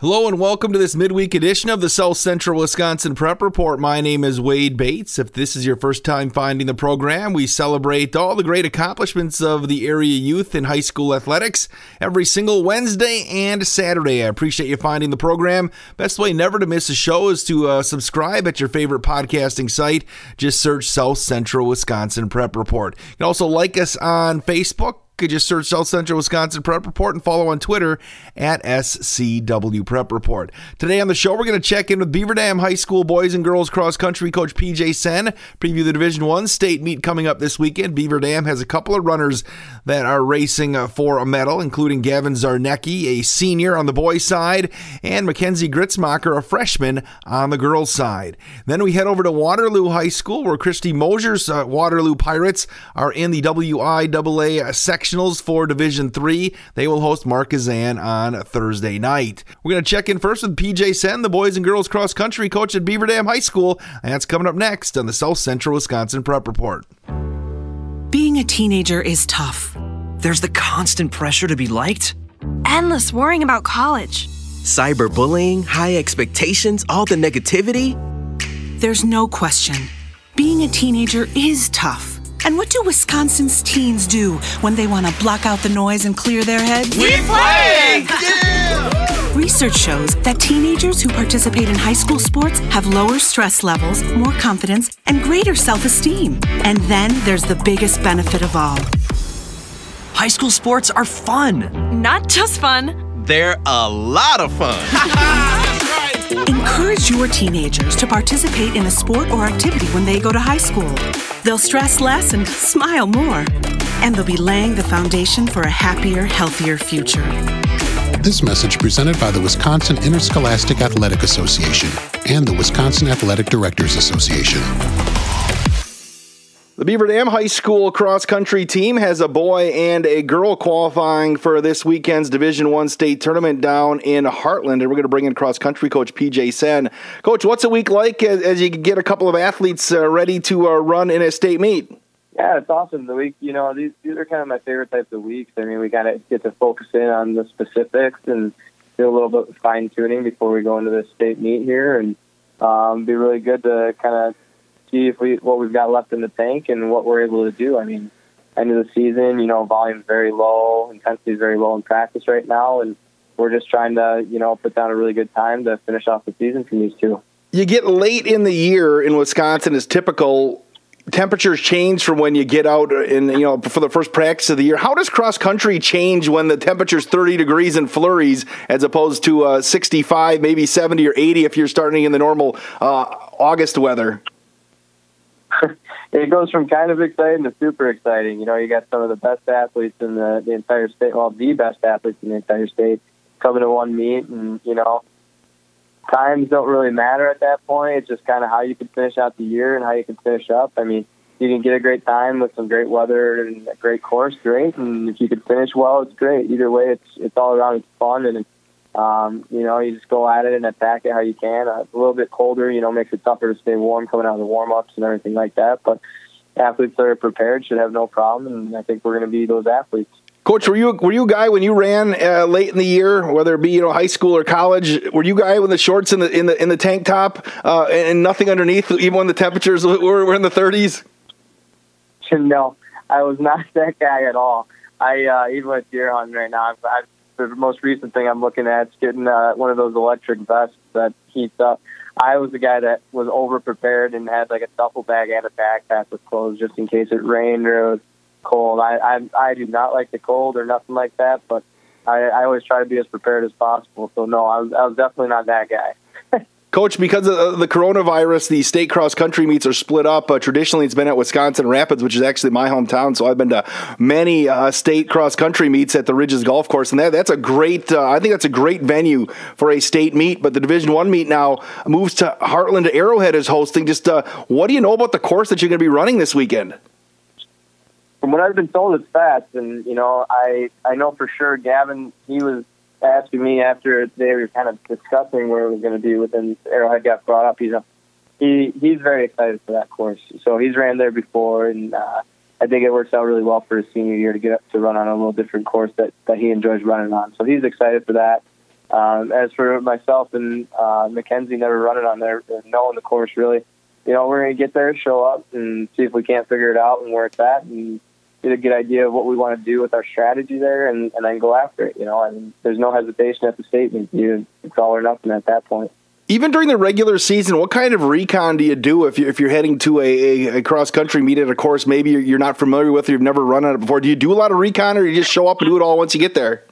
Hello and welcome to this midweek edition of the South Central Wisconsin Prep Report. My name is Wade Bates. If this is your first time finding the program, we celebrate all the great accomplishments of the area youth in high school athletics every single Wednesday and Saturday. I appreciate you finding the program. Best way never to miss a show is to uh, subscribe at your favorite podcasting site. Just search South Central Wisconsin Prep Report. You can also like us on Facebook could just search South Central Wisconsin Prep Report and follow on Twitter at SCW Prep Report. Today on the show, we're going to check in with Beaver Dam High School boys and girls cross country coach PJ Sen. Preview the Division One state meet coming up this weekend. Beaver Dam has a couple of runners that are racing for a medal, including Gavin Zarnecki, a senior on the boys' side, and Mackenzie Gritzmacher, a freshman on the girls' side. Then we head over to Waterloo High School, where Christy Mosier's uh, Waterloo Pirates are in the WIAA section sectionals for Division Three. They will host Markesan on Thursday night. We're going to check in first with PJ Sen, the boys and girls cross country coach at Beaver Dam High School. And that's coming up next on the South Central Wisconsin Prep Report. Being a teenager is tough. There's the constant pressure to be liked, endless worrying about college, cyberbullying, high expectations, all the negativity. There's no question. Being a teenager is tough. And what do Wisconsin's teens do when they want to block out the noise and clear their heads? We play! Yeah! Research shows that teenagers who participate in high school sports have lower stress levels, more confidence, and greater self esteem. And then there's the biggest benefit of all high school sports are fun. Not just fun, they're a lot of fun. Encourage your teenagers to participate in a sport or activity when they go to high school. They'll stress less and smile more. And they'll be laying the foundation for a happier, healthier future. This message presented by the Wisconsin Interscholastic Athletic Association and the Wisconsin Athletic Directors Association. The Beaver Dam High School cross country team has a boy and a girl qualifying for this weekend's Division One state tournament down in Hartland and we're going to bring in cross country coach PJ Sen. Coach, what's a week like as, as you get a couple of athletes uh, ready to uh, run in a state meet? Yeah, it's awesome. The week, you know, these these are kind of my favorite types of weeks. I mean, we kind of get to focus in on the specifics and do a little bit of fine tuning before we go into the state meet here, and um, be really good to kind of see if we what we've got left in the tank and what we're able to do. I mean, end of the season, you know, volume's very low, intensity is very low in practice right now, and we're just trying to, you know, put down a really good time to finish off the season from these two. You get late in the year in Wisconsin is typical. Temperatures change from when you get out in you know for the first practice of the year. How does cross country change when the temperature's 30 degrees and flurries as opposed to uh, 65, maybe 70 or 80 if you're starting in the normal uh, August weather? it goes from kind of exciting to super exciting. You know, you got some of the best athletes in the, the entire state, well, the best athletes in the entire state coming to one meet, and you know, times don't really matter at that point. It's just kind of how you can finish out the year and how you can finish up. I mean, you can get a great time with some great weather and a great course, great. And if you can finish well, it's great. Either way, it's it's all around. It's fun and it's um, you know, you just go at it and attack it how you can. Uh, a little bit colder, you know, makes it tougher to stay warm coming out of the warm ups and everything like that. But athletes that are prepared should have no problem, and I think we're going to be those athletes. Coach, were you were you a guy when you ran uh, late in the year, whether it be you know high school or college? Were you a guy with the shorts in the in the in the tank top uh, and nothing underneath, even when the temperatures were, were in the 30s? No, I was not that guy at all. I uh, even with deer hunting right now, I've, I've the most recent thing I'm looking at is getting uh, one of those electric vests that heats up. I was the guy that was over prepared and had like a duffel bag and a backpack with clothes just in case it rained or it was cold. I I, I do not like the cold or nothing like that, but I, I always try to be as prepared as possible. So no, I was I was definitely not that guy. Coach, because of the coronavirus, the state cross country meets are split up. Uh, traditionally, it's been at Wisconsin Rapids, which is actually my hometown. So I've been to many uh, state cross country meets at the Ridges Golf Course, and that, that's a great. Uh, I think that's a great venue for a state meet. But the Division One meet now moves to Hartland. Arrowhead is hosting. Just uh, what do you know about the course that you're going to be running this weekend? From what I've been told, it's fast, and you know, I I know for sure Gavin. He was asking me after they were kind of discussing where it was going to be within Arrowhead got brought up. He's a, he he's very excited for that course. So he's ran there before, and uh, I think it works out really well for his senior year to get up to run on a little different course that that he enjoys running on. So he's excited for that. Um, as for myself and uh, Mackenzie, never running on there, knowing the course really, you know, we're going to get there, show up, and see if we can't figure it out and where it's at, and get a good idea of what we want to do with our strategy there, and, and then go after it. You know, and there's no hesitation at the statement. You, it's all or nothing at that point. Even during the regular season, what kind of recon do you do if you're, if you're heading to a, a, cross country meet at a course maybe you're, you're not familiar with or you've never run on it before? Do you do a lot of recon or you just show up and do it all once you get there?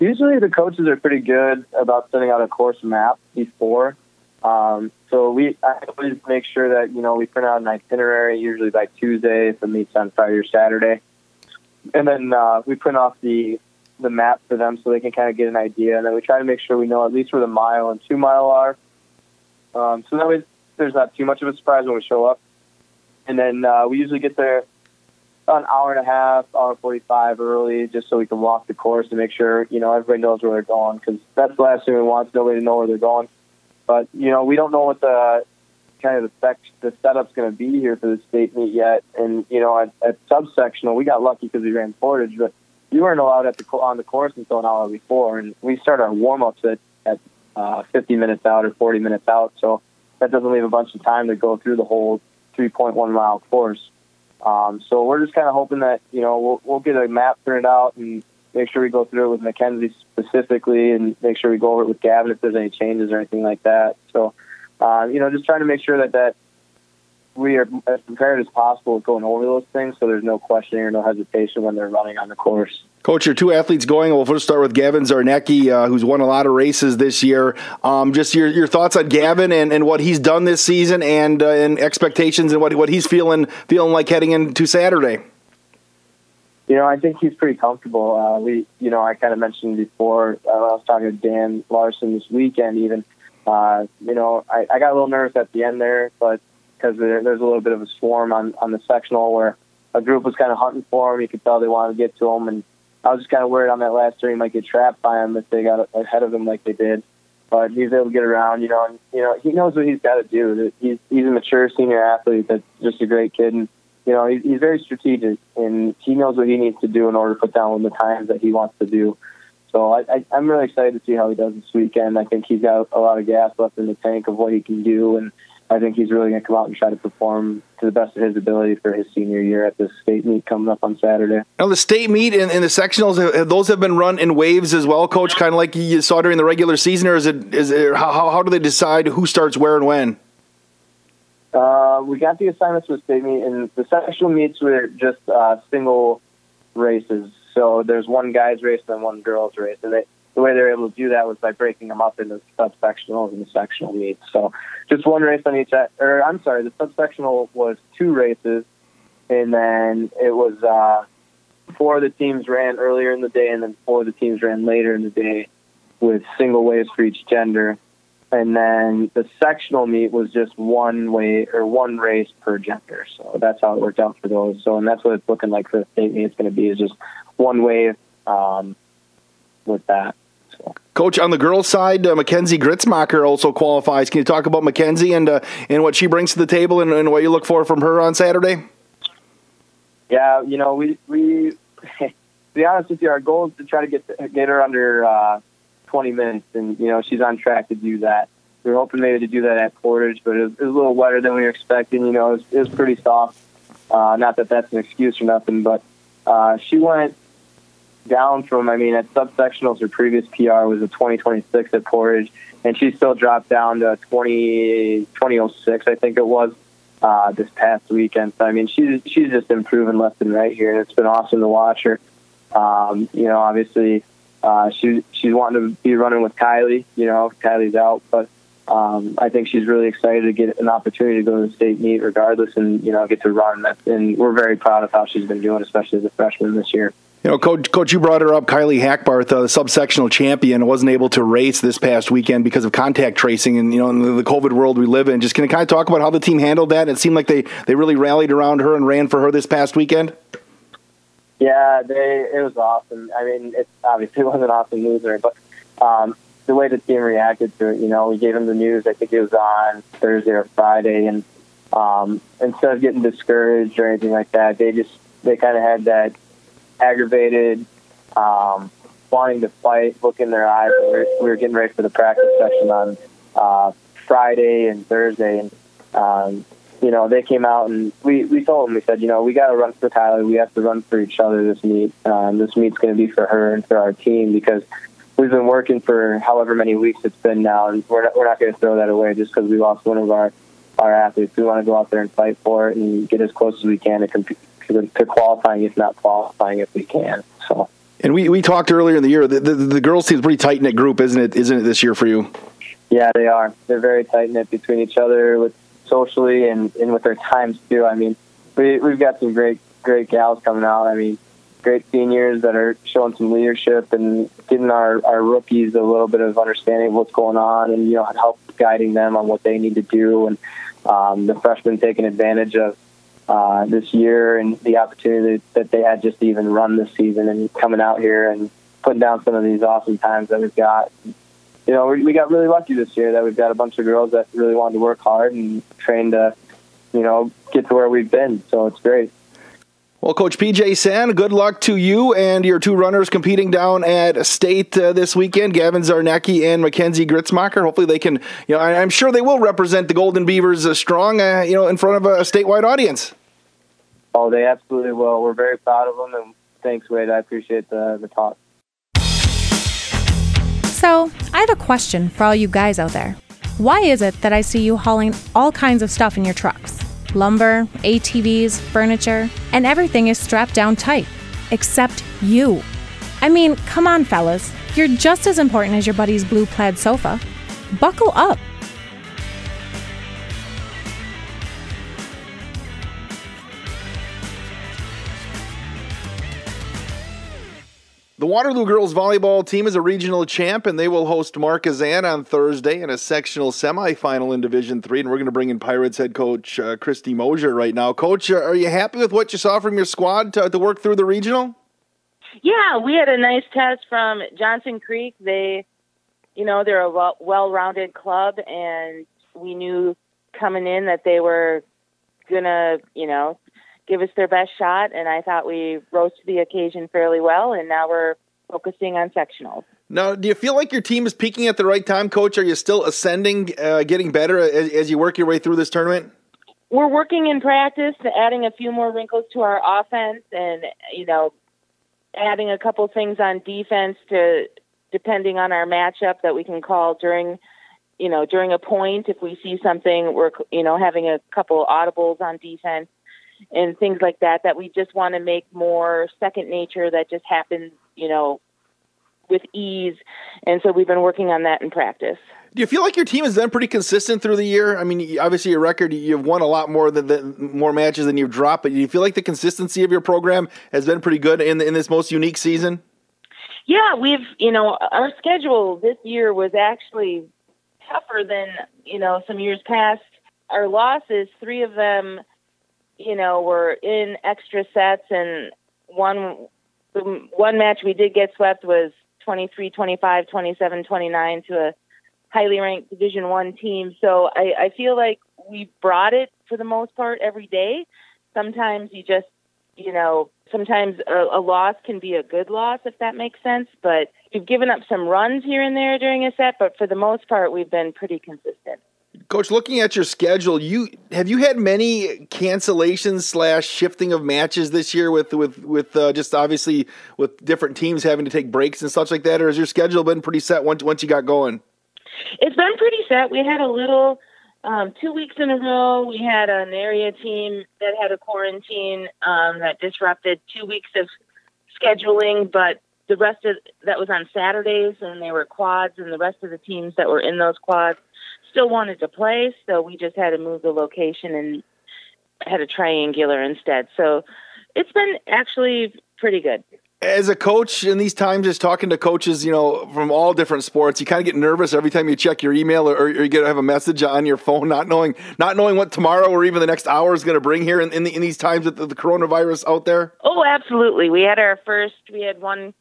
Usually the coaches are pretty good about sending out a course map before. Um, so we I always make sure that you know we print out an itinerary usually by Tuesday if it meets on Friday or Saturday, and then uh, we print off the the map for them so they can kind of get an idea, and then we try to make sure we know at least where the mile and two mile are. Um, so that way there's not too much of a surprise when we show up, and then uh, we usually get there an hour and a half, hour forty five early, just so we can walk the course and make sure you know everybody knows where they're going because that's the last thing we want nobody to know where they're going. But you know we don't know what the kind of the spec the setup's going to be here for the state meet yet, and you know at, at subsectional we got lucky because we ran Portage, but you weren't allowed at the on the course until an hour before, and we start our warm ups at at uh, 50 minutes out or 40 minutes out, so that doesn't leave a bunch of time to go through the whole 3.1 mile course. Um, so we're just kind of hoping that you know we'll, we'll get a map printed out and make sure we go through it with Mackenzie specifically, and make sure we go over it with Gavin if there's any changes or anything like that. So uh, you know, just trying to make sure that that we are as prepared as possible with going over those things, so there's no questioning or no hesitation when they're running on the course. Coach, your two athletes going. We'll first start with Gavin Zarnecki, uh, who's won a lot of races this year. Um, just your, your thoughts on Gavin and, and what he's done this season, and uh, and expectations, and what what he's feeling feeling like heading into Saturday. You know, I think he's pretty comfortable. Uh, we, you know, I kind of mentioned before uh, I was talking to Dan Larson this weekend. Even, uh, you know, I, I got a little nervous at the end there, but because there, there's a little bit of a swarm on on the sectional where a group was kind of hunting for him. You could tell they wanted to get to him, and I was just kind of worried on that last turn he might get trapped by him if they got ahead of him like they did. But he's able to get around, you know, and you know he knows what he's got to do. He's he's a mature senior athlete that's just a great kid, and you know he's, very strategic, and he knows what he needs to do in order to put down the times that he wants to do. So I, I, I'm really excited to see how he does this weekend. I think he's got a lot of gas left in the tank of what he can do, and I think he's really going to come out and try to perform to the best of his ability for his senior year at the state meet coming up on Saturday. Now, the state meet and, and the sectionals, those have been run in waves as well, Coach, kind of like you saw during the regular season, or is it, is it how, how do they decide who starts where and when? Uh, we got the assignments the state and the sectional meets were just uh, single races. So there's one guys race and one girls race, and they the way they were able to do that was by breaking them up into subsectionals and sectional meets. So just one race on each, or I'm sorry, the subsectional was two races, and then it was uh, four of the teams ran earlier in the day, and then four of the teams ran later in the day with single waves for each gender. And then the sectional meet was just one way or one race per gender. So that's how it worked out for those. So, and that's what it's looking like for the state meet. It's going to be is just one wave um, with that. Coach, on the girls' side, uh, Mackenzie Gritzmacher also qualifies. Can you talk about Mackenzie and uh, and what she brings to the table and, and, what you look for from her on Saturday? Yeah, you know, we we to be honest with you, our goal is to try to get get her under uh, 20 minutes, and you know, she's on track to do that. We were hoping maybe to do that at Portage, but it was, it was a little wetter than we were expecting. You know, it was, it was pretty soft. Uh, not that that's an excuse or nothing, but uh, she went down from, I mean, at subsectionals, her previous PR was a 2026 at Portage, and she still dropped down to 20, 2006, I think it was, uh, this past weekend. So, I mean, she's, she's just improving left and right here, and it's been awesome to watch her. Um, you know, obviously, uh, she, she's wanting to be running with Kylie, you know, Kylie's out, but um, I think she's really excited to get an opportunity to go to the state meet regardless and, you know, get to run. And we're very proud of how she's been doing, especially as a freshman this year. You know, Coach, Coach, you brought her up, Kylie Hackbarth, the subsectional champion, wasn't able to race this past weekend because of contact tracing and, you know, in the COVID world we live in. Just can you kind of talk about how the team handled that? It seemed like they, they really rallied around her and ran for her this past weekend. Yeah, they, it was awesome. I mean, it obviously wasn't awesome news, but um, the way the team reacted to it, you know, we gave them the news, I think it was on Thursday or Friday, and um, instead of getting discouraged or anything like that, they just, they kind of had that aggravated, um, wanting to fight, look in their eyes. We were, we were getting ready for the practice session on uh, Friday and Thursday, and um, you know they came out and we we told them we said you know we got to run for Tyler. we have to run for each other this meet. Um, this meet's going to be for her and for our team because we've been working for however many weeks it's been now, and we're not, we're not going to throw that away just because we lost one of our our athletes. We want to go out there and fight for it and get as close as we can to compete to qualifying, if not qualifying, if we can. So. And we, we talked earlier in the year. The, the, the girls team's pretty tight knit group, isn't it? Isn't it this year for you? Yeah, they are. They're very tight knit between each other, with socially and, and with their times too. I mean, we we've got some great great gals coming out. I mean, great seniors that are showing some leadership and giving our, our rookies a little bit of understanding of what's going on and you know help guiding them on what they need to do and um, the freshmen taking advantage of uh, this year and the opportunity that they had just to even run this season and coming out here and putting down some of these awesome times that we've got. You know, we, we got really lucky this year that we've got a bunch of girls that really wanted to work hard and train to, you know, get to where we've been. So it's great. Well, Coach PJ Sen, good luck to you and your two runners competing down at state uh, this weekend, Gavin Zarnecki and Mackenzie Gritzmacher. Hopefully, they can. You know, I, am sure they will represent the Golden Beavers uh, strong. Uh, you know, in front of a statewide audience. Oh, they absolutely will. We're very proud of them, and thanks, Wade. I appreciate the the talk. So, I have a question for all you guys out there. Why is it that I see you hauling all kinds of stuff in your trucks? lumber, ATVs, furniture, and everything is strapped down tight, except you. I mean, come on, fellas. You're just as important as your buddy's blue plaid sofa. Buckle up. The Waterloo girls volleyball team is a regional champ, and they will host Markesan on Thursday in a sectional semifinal in Division Three. And we're going to bring in Pirates head coach uh, Christy Mosier right now. Coach, uh, are you happy with what you saw from your squad to, to work through the regional? Yeah, we had a nice test from Johnson Creek. They, you know, they're a well-rounded club, and we knew coming in that they were gonna, you know, give us their best shot, and I thought we rose to the occasion fairly well. And now we're focusing on sectionals. Now, do you feel like your team is peaking at the right time, Coach? Are you still ascending, uh, getting better as, as you work your way through this tournament? We're working in practice, adding a few more wrinkles to our offense, and you know, adding a couple things on defense to depending on our matchup that we can call during you know during a point if we see something we're you know having a couple audibles on defense and things like that that we just want to make more second nature that just happens, you know, with ease. And so we've been working on that in practice. Do you feel like your team has been pretty consistent through the year? I mean, obviously your record, you've won a lot more than the, more matches than you've dropped, but do you feel like the consistency of your program has been pretty good in in this most unique season? Yeah, we've you know our schedule this year was actually tougher than you know some years past. Our losses, three of them you know, were in extra sets, and one one match we did get swept was 23 25 27 29 to a highly ranked division one team. So I, I feel like we brought it for the most part every day. Sometimes you just you know sometimes a, a loss can be a good loss if that makes sense. But we've given up some runs here and there during a set but for the most part we've been pretty consistent Coach, looking at your schedule, you have you had many cancellations slash shifting of matches this year with with with uh, just obviously with different teams having to take breaks and such like that, or has your schedule been pretty set once once you got going? It's been pretty set. We had a little um, two weeks in a row. We had an area team that had a quarantine um, that disrupted two weeks of scheduling, but the rest of that was on Saturdays, and they were quads, and the rest of the teams that were in those quads still wanted to play, so we just had to move the location and had a triangular instead. So it's been actually pretty good. As a coach in these times, just talking to coaches, you know, from all different sports, you kind of get nervous every time you check your email or, or you get to have a message on your phone, not knowing not knowing what tomorrow or even the next hour is going to bring here in, in, the, in these times with the, the, coronavirus out there. Oh, absolutely. We had our first. We had one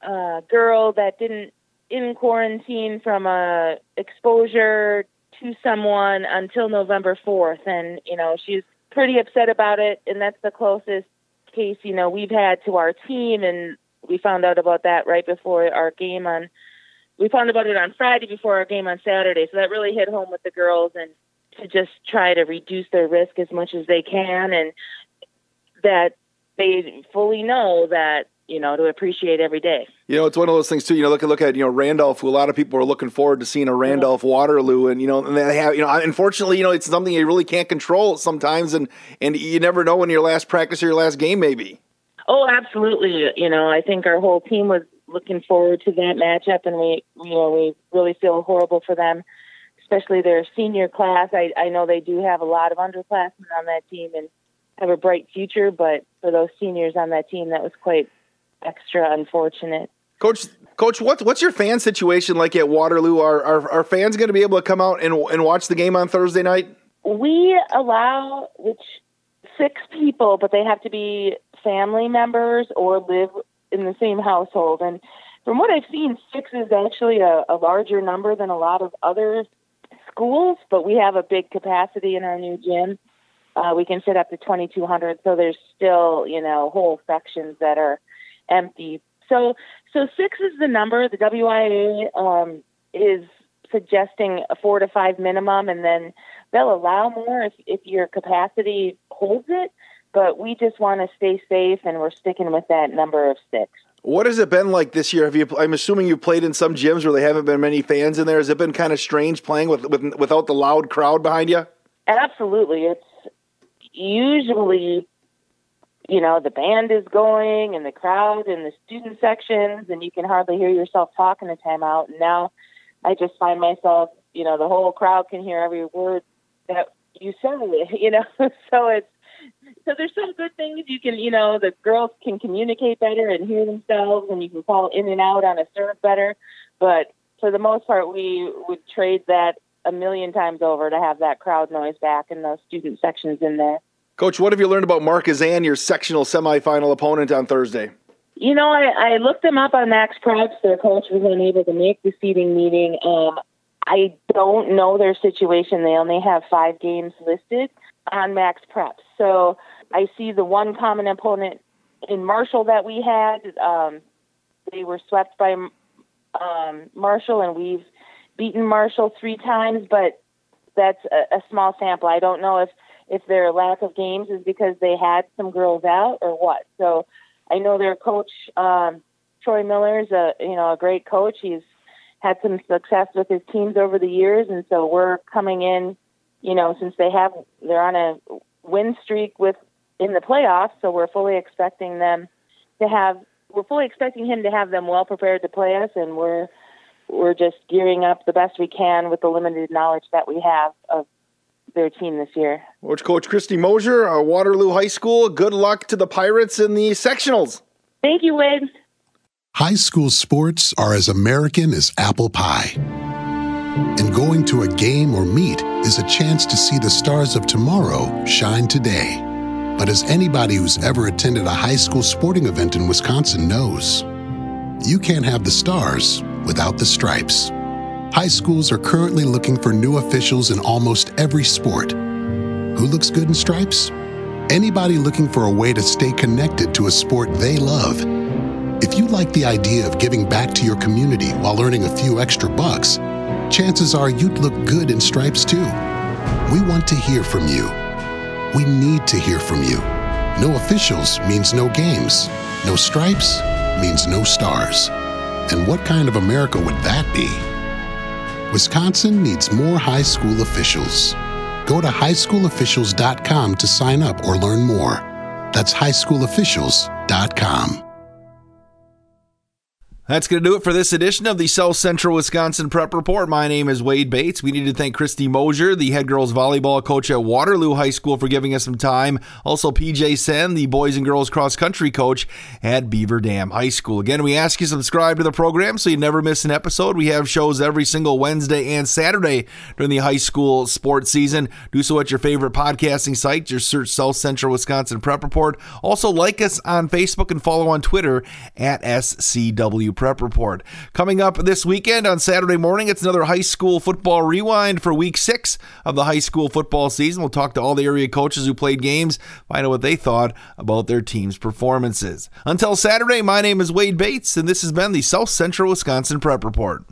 uh, girl that didn't in quarantine from a exposure to someone until November 4th and you know she's pretty upset about it. And that's the closest case you know we've had to our team. And we found out about that right before our game on. We found about it on Friday before our game on Saturday, so that really hit home with the girls and to just try to reduce their risk as much as they can, and that they fully know that you know to appreciate every day. You know, it's one of those things too. You know, look at look at you know Randolph, who a lot of people are looking forward to seeing a Randolph Waterloo, and you know, and they have you know, unfortunately, you know, it's something you really can't control sometimes, and and you never know when your last practice or your last game may be. Oh, absolutely. You know, I think our whole team was looking forward to that matchup, and we, you know, we really feel horrible for them, especially their senior class. I, I know they do have a lot of underclassmen on that team and have a bright future, but for those seniors on that team, that was quite extra unfortunate. Coach, Coach, what's what's your fan situation like at Waterloo? Are are, are fans going to be able to come out and and watch the game on Thursday night? We allow which six people, but they have to be family members or live in the same household. And from what I've seen, six is actually a, a larger number than a lot of other schools, but we have a big capacity in our new gym. Uh, we can fit up to 2,200, so there's still, you know, whole sections that are empty. So, so six is the number. The WIA um, is suggesting a four to five minimum, and then they'll allow more if, if your capacity holds it but we just want to stay safe and we're sticking with that number of six. What has it been like this year? Have you? I'm assuming you've played in some gyms where there haven't been many fans in there. Has it been kind of strange playing with, with without the loud crowd behind you? Absolutely. It's usually, you know, the band is going and the crowd and the student sections, and you can hardly hear yourself talking a timeout. And now, I just find myself, you know, the whole crowd can hear every word that you say. You know, so it's so there's some good things you can, you know, the girls can communicate better and hear themselves, and you can call in and out on a serve better. But for the most part, we would trade that a million times over to have that crowd noise back and those student sections in there. Coach, what have you learned about Markesan, your sectional semifinal opponent on Thursday? You know, I, I looked them up on MaxPreps. Their coach was unable to make the seeding meeting. Um, I don't know their situation. They only have five games listed on Max Preps. So I see the one common opponent in Marshall that we had. Um, they were swept by um, Marshall, and we've beaten Marshall three times, but that's a, a small sample. I don't know if if their lack of games is because they had some girls out or what. So I know their coach um, Troy Miller is a you know a great coach. He's had some success with his teams over the years, and so we're coming in. You know, since they have they're on a win streak with in the playoffs, so we're fully expecting them to have we're fully expecting him to have them well prepared to play us, and we're we're just gearing up the best we can with the limited knowledge that we have of their team this year. Coach Coach Christy Mosier, uh, Waterloo High School. Good luck to the Pirates in the sectionals. Thank you, Wade. High school sports are as American as apple pie. And going to a game or meet is a chance to see the stars of tomorrow shine today. But as anybody who's ever attended a high school sporting event in Wisconsin knows, you can't have the stars without the stripes. High schools are currently looking for new officials in almost every sport. Who looks good in stripes? Anybody looking for a way to stay connected to a sport they love. If you like the idea of giving back to your community while earning a few extra bucks, chances are you'd look good in stripes too. We want to hear from you. We need to hear from you. No officials means no games. No stripes means no stars. And what kind of America would that be? Wisconsin needs more high school officials. Go to highschoolofficials.com to sign up or learn more. That's highschoolofficials.com. That's going to do it for this edition of the South Central Wisconsin Prep Report. My name is Wade Bates. We need to thank Christy Mosier, the head girls volleyball coach at Waterloo High School, for giving us some time. Also, PJ Sen, the boys and girls cross country coach at Beaver Dam High School. Again, we ask you to subscribe to the program so you never miss an episode. We have shows every single Wednesday and Saturday during the high school sports season. Do so at your favorite podcasting site. Just search South Central Wisconsin Prep Report. Also, like us on Facebook and follow on Twitter at SCW Prep Report. Coming up this weekend on Saturday morning, it's another high school football rewind for week six of the high school football season. We'll talk to all the area coaches who played games, find out what they thought about their team's performances. Until Saturday, my name is Wade Bates, and this has been the South Central Wisconsin Prep Report.